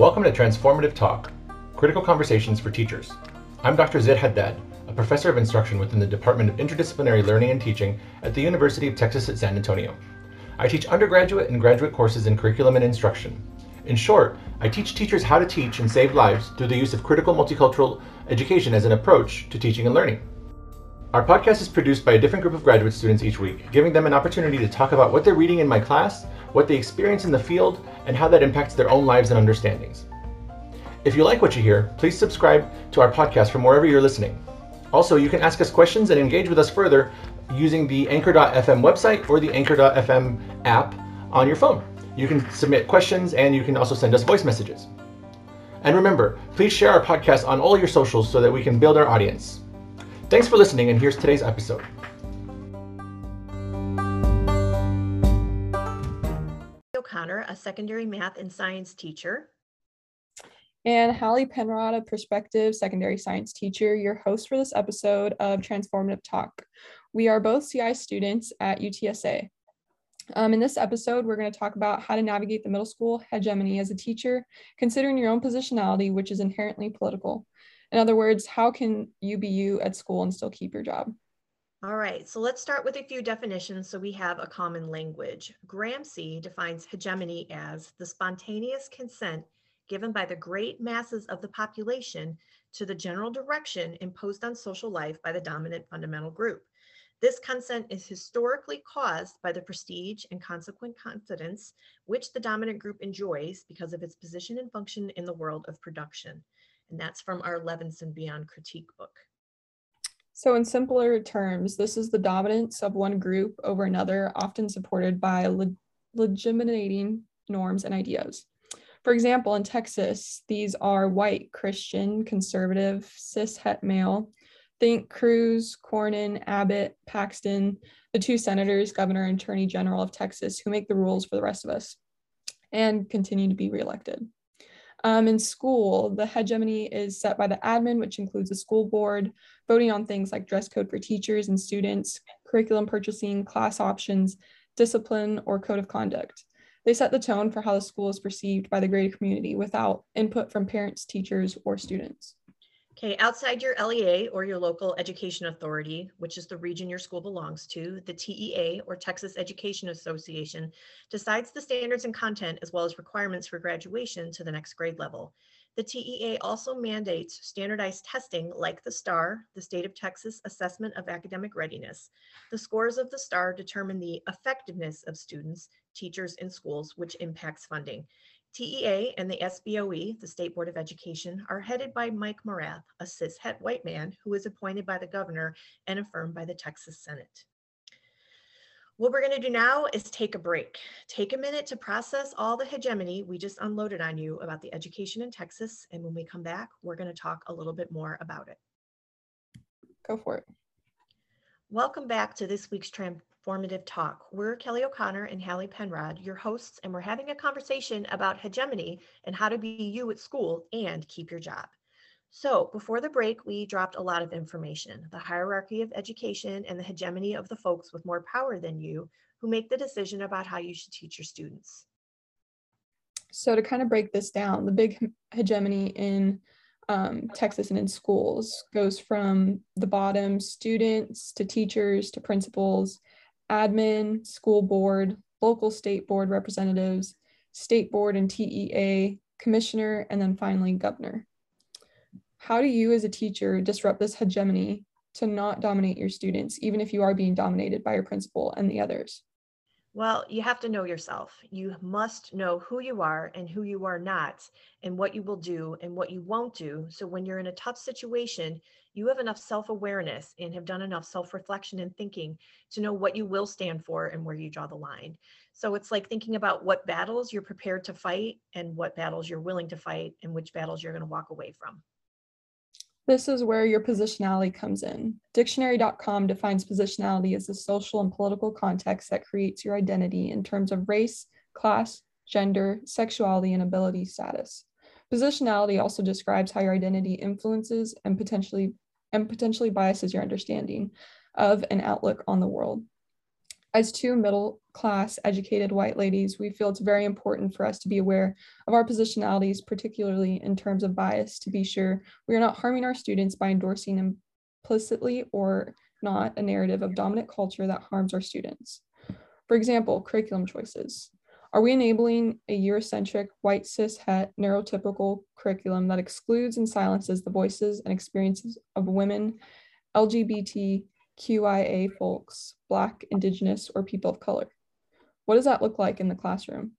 Welcome to Transformative Talk, Critical Conversations for Teachers. I'm Dr. Zaid Haddad, a professor of instruction within the Department of Interdisciplinary Learning and Teaching at the University of Texas at San Antonio. I teach undergraduate and graduate courses in curriculum and instruction. In short, I teach teachers how to teach and save lives through the use of critical multicultural education as an approach to teaching and learning. Our podcast is produced by a different group of graduate students each week, giving them an opportunity to talk about what they're reading in my class, what they experience in the field, and how that impacts their own lives and understandings. If you like what you hear, please subscribe to our podcast from wherever you're listening. Also, you can ask us questions and engage with us further using the Anchor.fm website or the Anchor.fm app on your phone. You can submit questions and you can also send us voice messages. And remember, please share our podcast on all your socials so that we can build our audience. Thanks for listening, and here's today's episode. O'Connor, a secondary math and science teacher. And Halle Penrod, a prospective secondary science teacher, your host for this episode of Transformative Talk. We are both CI students at UTSA. Um, in this episode, we're going to talk about how to navigate the middle school hegemony as a teacher, considering your own positionality, which is inherently political. In other words, how can you be you at school and still keep your job? All right, so let's start with a few definitions so we have a common language. Gramsci defines hegemony as the spontaneous consent given by the great masses of the population to the general direction imposed on social life by the dominant fundamental group. This consent is historically caused by the prestige and consequent confidence which the dominant group enjoys because of its position and function in the world of production and that's from our Levinson Beyond Critique book. So, in simpler terms, this is the dominance of one group over another, often supported by leg- legitimating norms and ideas. For example, in Texas, these are white, Christian, conservative, cis het male. Think Cruz, Cornyn, Abbott, Paxton, the two senators, governor, and attorney general of Texas, who make the rules for the rest of us and continue to be reelected. Um, in school, the hegemony is set by the admin, which includes the school board, voting on things like dress code for teachers and students, curriculum purchasing, class options, discipline, or code of conduct. They set the tone for how the school is perceived by the greater community without input from parents, teachers, or students. Okay, outside your LEA or your local education authority, which is the region your school belongs to, the TEA or Texas Education Association decides the standards and content as well as requirements for graduation to the next grade level. The TEA also mandates standardized testing like the STAAR, the State of Texas Assessment of Academic Readiness. The scores of the STAAR determine the effectiveness of students, teachers, and schools, which impacts funding. TEA and the SBOE, the State Board of Education, are headed by Mike Morath, a cishet white man who is appointed by the governor and affirmed by the Texas Senate. What we're going to do now is take a break. Take a minute to process all the hegemony we just unloaded on you about the education in Texas. And when we come back, we're going to talk a little bit more about it. Go for it. Welcome back to this week's Transformative Talk. We're Kelly O'Connor and Halle Penrod, your hosts, and we're having a conversation about hegemony and how to be you at school and keep your job. So, before the break, we dropped a lot of information the hierarchy of education and the hegemony of the folks with more power than you who make the decision about how you should teach your students. So, to kind of break this down, the big hegemony in um, Texas and in schools goes from the bottom students to teachers to principals admin, school board, local state board representatives, state board and TEA, commissioner, and then finally governor. How do you as a teacher disrupt this hegemony to not dominate your students, even if you are being dominated by your principal and the others? Well, you have to know yourself. You must know who you are and who you are not, and what you will do and what you won't do. So when you're in a tough situation, you have enough self awareness and have done enough self reflection and thinking to know what you will stand for and where you draw the line. So it's like thinking about what battles you're prepared to fight and what battles you're willing to fight and which battles you're going to walk away from. This is where your positionality comes in. Dictionary.com defines positionality as the social and political context that creates your identity in terms of race, class, gender, sexuality, and ability status. Positionality also describes how your identity influences and potentially and potentially biases your understanding of an outlook on the world. As two middle class educated white ladies, we feel it's very important for us to be aware of our positionalities, particularly in terms of bias, to be sure we are not harming our students by endorsing implicitly or not a narrative of dominant culture that harms our students. For example, curriculum choices. Are we enabling a Eurocentric, white cis het neurotypical curriculum that excludes and silences the voices and experiences of women, LGBTQIA folks, Black, Indigenous, or people of color? What does that look like in the classroom?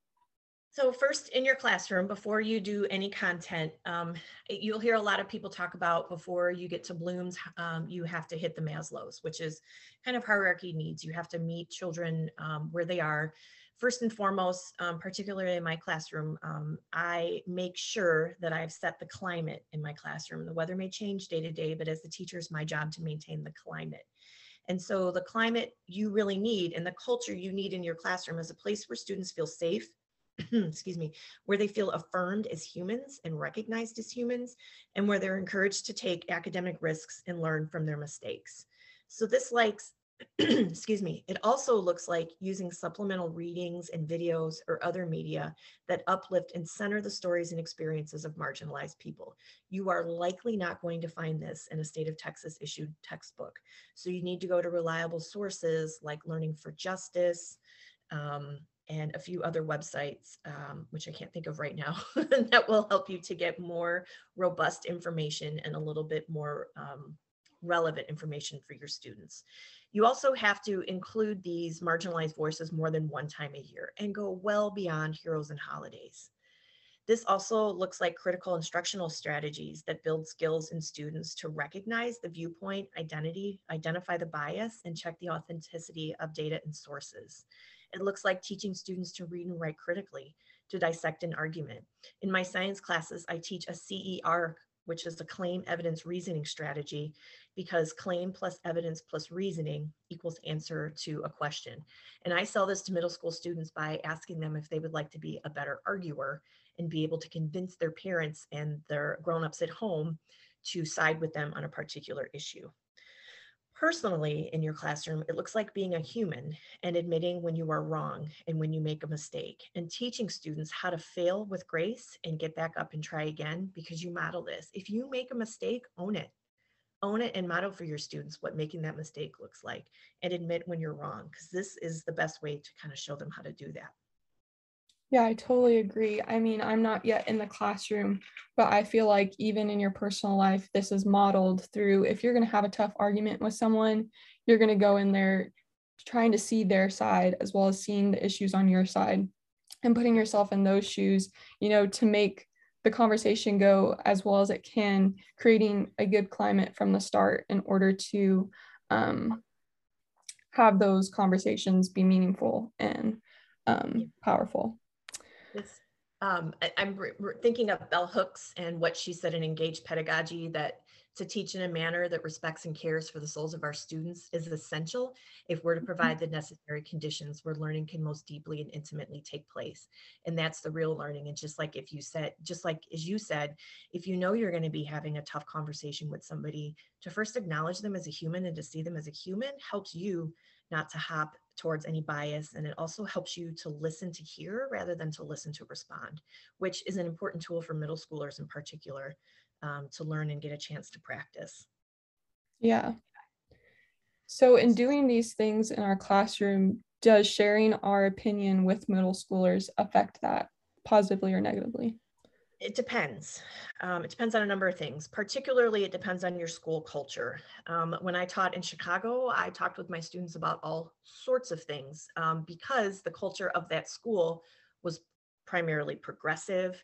So first in your classroom, before you do any content, um, you'll hear a lot of people talk about before you get to Bloom's, um, you have to hit the Maslow's, which is kind of hierarchy needs. You have to meet children um, where they are first and foremost, um, particularly in my classroom, um, I make sure that I've set the climate in my classroom. The weather may change day to day, but as the teacher, it's my job to maintain the climate. And so the climate you really need and the culture you need in your classroom is a place where students feel safe, excuse me, where they feel affirmed as humans and recognized as humans, and where they're encouraged to take academic risks and learn from their mistakes. So this likes excuse me, it also looks like using supplemental readings and videos or other media that uplift and center the stories and experiences of marginalized people. You are likely not going to find this in a state of Texas issued textbook. So you need to go to reliable sources like Learning for Justice, um, and a few other websites, um, which I can't think of right now, that will help you to get more robust information and a little bit more um, relevant information for your students. You also have to include these marginalized voices more than one time a year and go well beyond heroes and holidays. This also looks like critical instructional strategies that build skills in students to recognize the viewpoint, identity, identify the bias, and check the authenticity of data and sources. It looks like teaching students to read and write critically, to dissect an argument. In my science classes, I teach a CER which is a claim evidence reasoning strategy because claim plus evidence plus reasoning equals answer to a question. And I sell this to middle school students by asking them if they would like to be a better arguer and be able to convince their parents and their grown-ups at home to side with them on a particular issue personally in your classroom, it looks like being a human and admitting when you are wrong and when you make a mistake and teaching students how to fail with grace and get back up and try again because you model this. If you make a mistake, own it. Own it and model for your students what making that mistake looks like and admit when you're wrong because this is the best way to kind of show them how to do that. Yeah, I totally agree. I mean, I'm not yet in the classroom, but I feel like even in your personal life, this is modeled through if you're going to have a tough argument with someone, you're going to go in there trying to see their side as well as seeing the issues on your side and putting yourself in those shoes, you know, to make the conversation go as well as it can, creating a good climate from the start in order to um, have those conversations be meaningful and um, powerful. Um, I, am thinking of Bell Hooks and what she said in Engaged Pedagogy that to teach in a manner that respects and cares for the souls of our students is essential if we're to mm-hmm. provide the necessary conditions where learning can most deeply and intimately take place. And that's the real learning. And just like if you said, just like as you said, if you know you're going to be having a tough conversation with somebody, to first acknowledge them as a human and to see them as a human helps you not to hop towards any bias. And it also helps you to listen to hear rather than to listen to respond, which is an important tool for middle schoolers in particular um, to learn and get a chance to practice. Yeah. So, in doing these things in our classroom, does sharing our opinion with middle schoolers affect that positively or negatively? It depends. Um, it depends on a number of things. Particularly, it depends on your school culture. Um, when I taught in Chicago, I talked with my students about all sorts of things um, because the culture of that school was primarily progressive.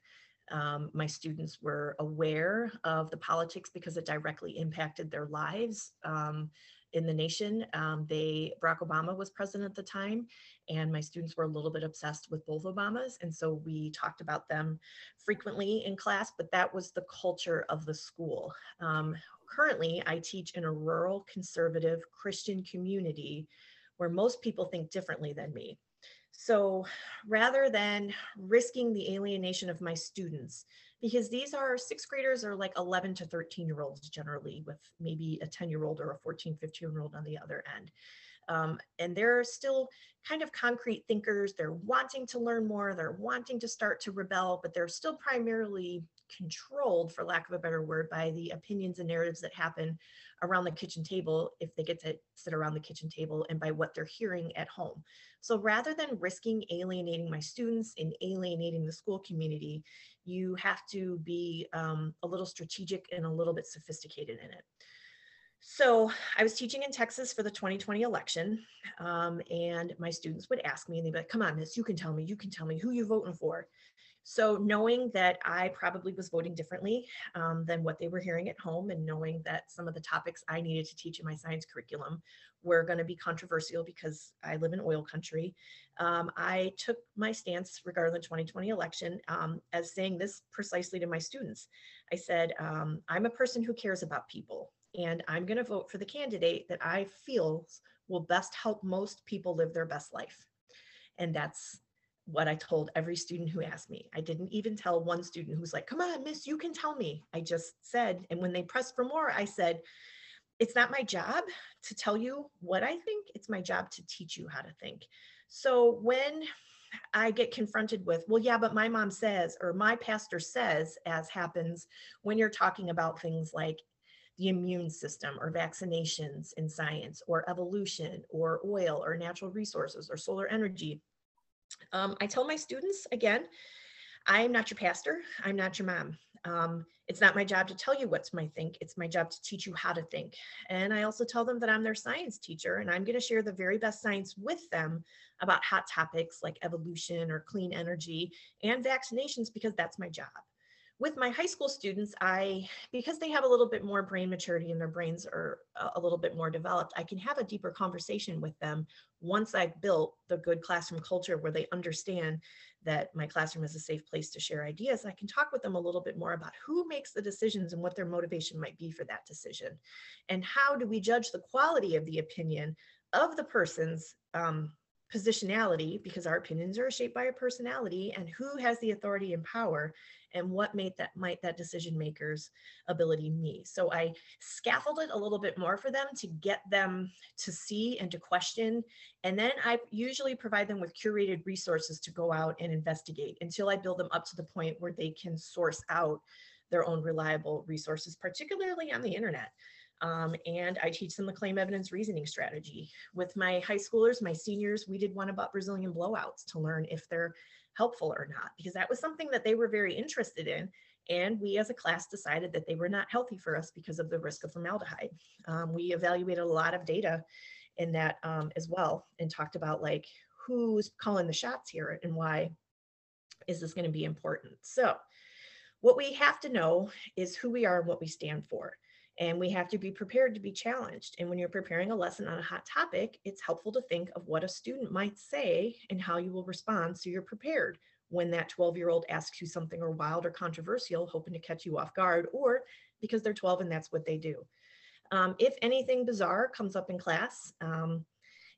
Um, my students were aware of the politics because it directly impacted their lives. Um, in the nation. Um, they Barack Obama was president at the time, and my students were a little bit obsessed with both Obamas, and so we talked about them frequently in class. But that was the culture of the school. Um, currently, I teach in a rural, conservative Christian community where most people think differently than me. So rather than risking the alienation of my students, because these are sixth graders are like 11 to 13 year olds generally with maybe a 10 year old or a 14 15 year old on the other end Um, and they're still kind of concrete thinkers. They're wanting to learn more. They're wanting to start to rebel, but they're still primarily controlled, for lack of a better word, by the opinions and narratives that happen around the kitchen table if they get to sit around the kitchen table and by what they're hearing at home. So rather than risking alienating my students and alienating the school community, you have to be um, a little strategic and a little bit sophisticated in it. So I was teaching in Texas for the 2020 election, um, and my students would ask me, and they'd be like, "Come on, Miss, you can tell me. You can tell me who you're voting for." So knowing that I probably was voting differently um, than what they were hearing at home, and knowing that some of the topics I needed to teach in my science curriculum were going to be controversial because I live in oil country, um, I took my stance regarding the 2020 election um, as saying this precisely to my students. I said, um, I'm a person who cares about people and I'm going to vote for the candidate that I feel will best help most people live their best life. And that's what I told every student who asked me. I didn't even tell one student who's like, come on, miss, you can tell me. I just said, and when they pressed for more, I said, it's not my job to tell you what I think, it's my job to teach you how to think. So when I get confronted with, well, yeah, but my mom says, or my pastor says, as happens when you're talking about things like the immune system or vaccinations in science or evolution or oil or natural resources or solar energy. Um, I tell my students again, I'm not your pastor, I'm not your mom. Um, it's not my job to tell you what's my think, it's my job to teach you how to think. And I also tell them that I'm their science teacher and I'm going to share the very best science with them about hot topics like evolution or clean energy and vaccinations because that's my job with my high school students, I, because they have a little bit more brain maturity and their brains are a little bit more developed, I can have a deeper conversation with them once I've built the good classroom culture where they understand that my classroom is a safe place to share ideas. I can talk with them a little bit more about who makes the decisions and what their motivation might be for that decision. And how do we judge the quality of the opinion of the person's um, positionality because our opinions are shaped by our personality and who has the authority and power and what made that might that decision maker's ability me. So i scaffolded a little bit more for them to get them to see and to question. And then i usually provide them with curated resources to go out and investigate until i build them up to the point where they can source out their own reliable resources particularly on the internet um, and I teach them the claim evidence reasoning strategy. With my high schoolers, my seniors, we did one about Brazilian blowouts to learn if they're helpful or not, because that was something that they were very interested in. And we as a class decided that they were not healthy for us because of the risk of formaldehyde. Um, we evaluated a lot of data in that um, as well and talked about like who's calling the shots here and why is this going to be important. So what we have to know is who we are and what we stand for and we have to be prepared to be challenged. And when you're preparing a lesson on a hot topic, it's helpful to think of what a student might say and how you will respond so you're prepared when that 12 year old asks you something or wild or controversial, hoping to catch you off guard, or because they're 12 and that's what they do. Um, if anything bizarre comes up in class, um,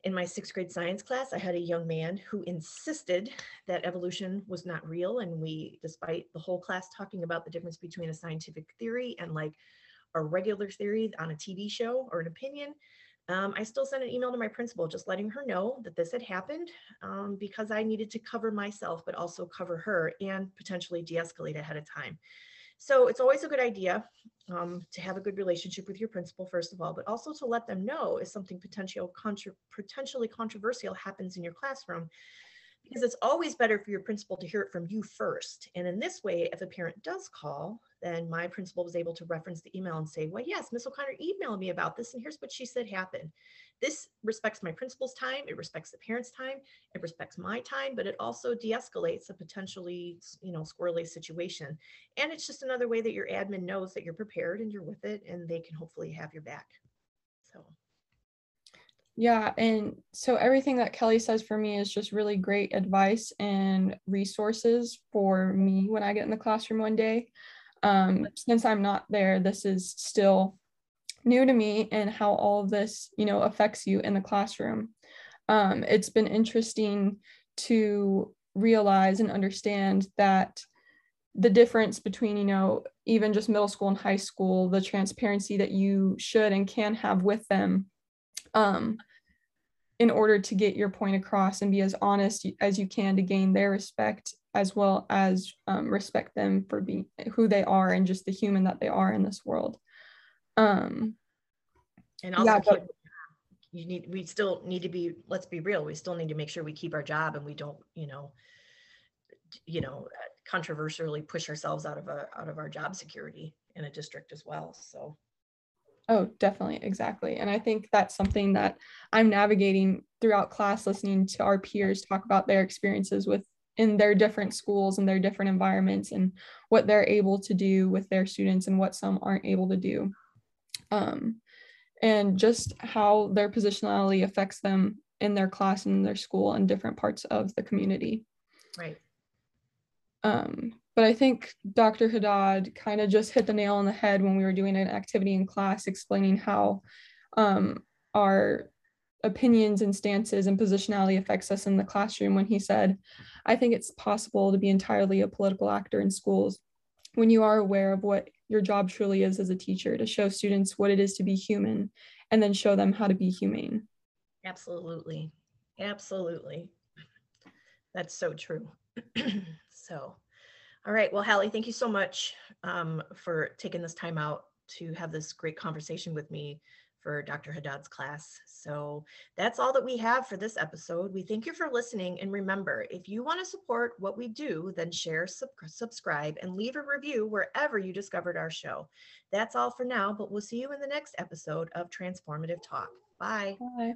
in my sixth grade science class, I had a young man who insisted that evolution was not real. And we, despite the whole class talking about the difference between a scientific theory and like a regular theory on a TV show or an opinion, um, I still sent an email to my principal just letting her know that this had happened um, because I needed to cover myself, but also cover her and potentially de escalate ahead of time. So it's always a good idea um, to have a good relationship with your principal, first of all, but also to let them know if something potential, contra- potentially controversial happens in your classroom because it's always better for your principal to hear it from you first. And in this way, if a parent does call, then my principal was able to reference the email and say, well, yes, Miss O'Connor emailed me about this, and here's what she said happened. This respects my principal's time, it respects the parent's time, it respects my time, but it also de-escalates a potentially, you know, squirrely situation. And it's just another way that your admin knows that you're prepared and you're with it, and they can hopefully have your back. So. Yeah, and so everything that Kelly says for me is just really great advice and resources for me when I get in the classroom one day um, since I'm not there, this is still new to me and how all of this, you know, affects you in the classroom. Um, it's been interesting to realize and understand that the difference between, you know, even just middle school and high school, the transparency that you should and can have with them. Um, in order to get your point across and be as honest as you can to gain their respect as well as um, respect them for being who they are and just the human that they are in this world um And also Yeah, but- you need, we still need to be, let's be real, we still need to make sure we keep our job and we don't, you know, you know, controversially push ourselves out of a, out of our job security in a district as well. So, Oh, definitely, exactly. And I think that's something that I'm navigating throughout class, listening to our peers talk about their experiences with in their different schools and their different environments and what they're able to do with their students and what some aren't able to do. Um, and just how their positionality affects them in their class and their school and different parts of the community. right. Um, but I think Dr. Haddad kind of just hit the nail on the head when we were doing an activity in class explaining how um, our opinions and stances and positionality affects us in the classroom when he said, I think it's possible to be entirely a political actor in schools when you are aware of what your job truly is as a teacher to show students what it is to be human and then show them how to be humane. Absolutely. Absolutely. That's so true. so, all right. Well, Halle, thank you so much um, for taking this time out to have this great conversation with me for Dr. Haddad's class. So that's all that we have for this episode. We thank you for listening. And remember, if you want to support what we do, then share, sub- subscribe, and leave a review wherever you discovered our show. That's all for now, but we'll see you in the next episode of Transformative Talk. Bye. Bye.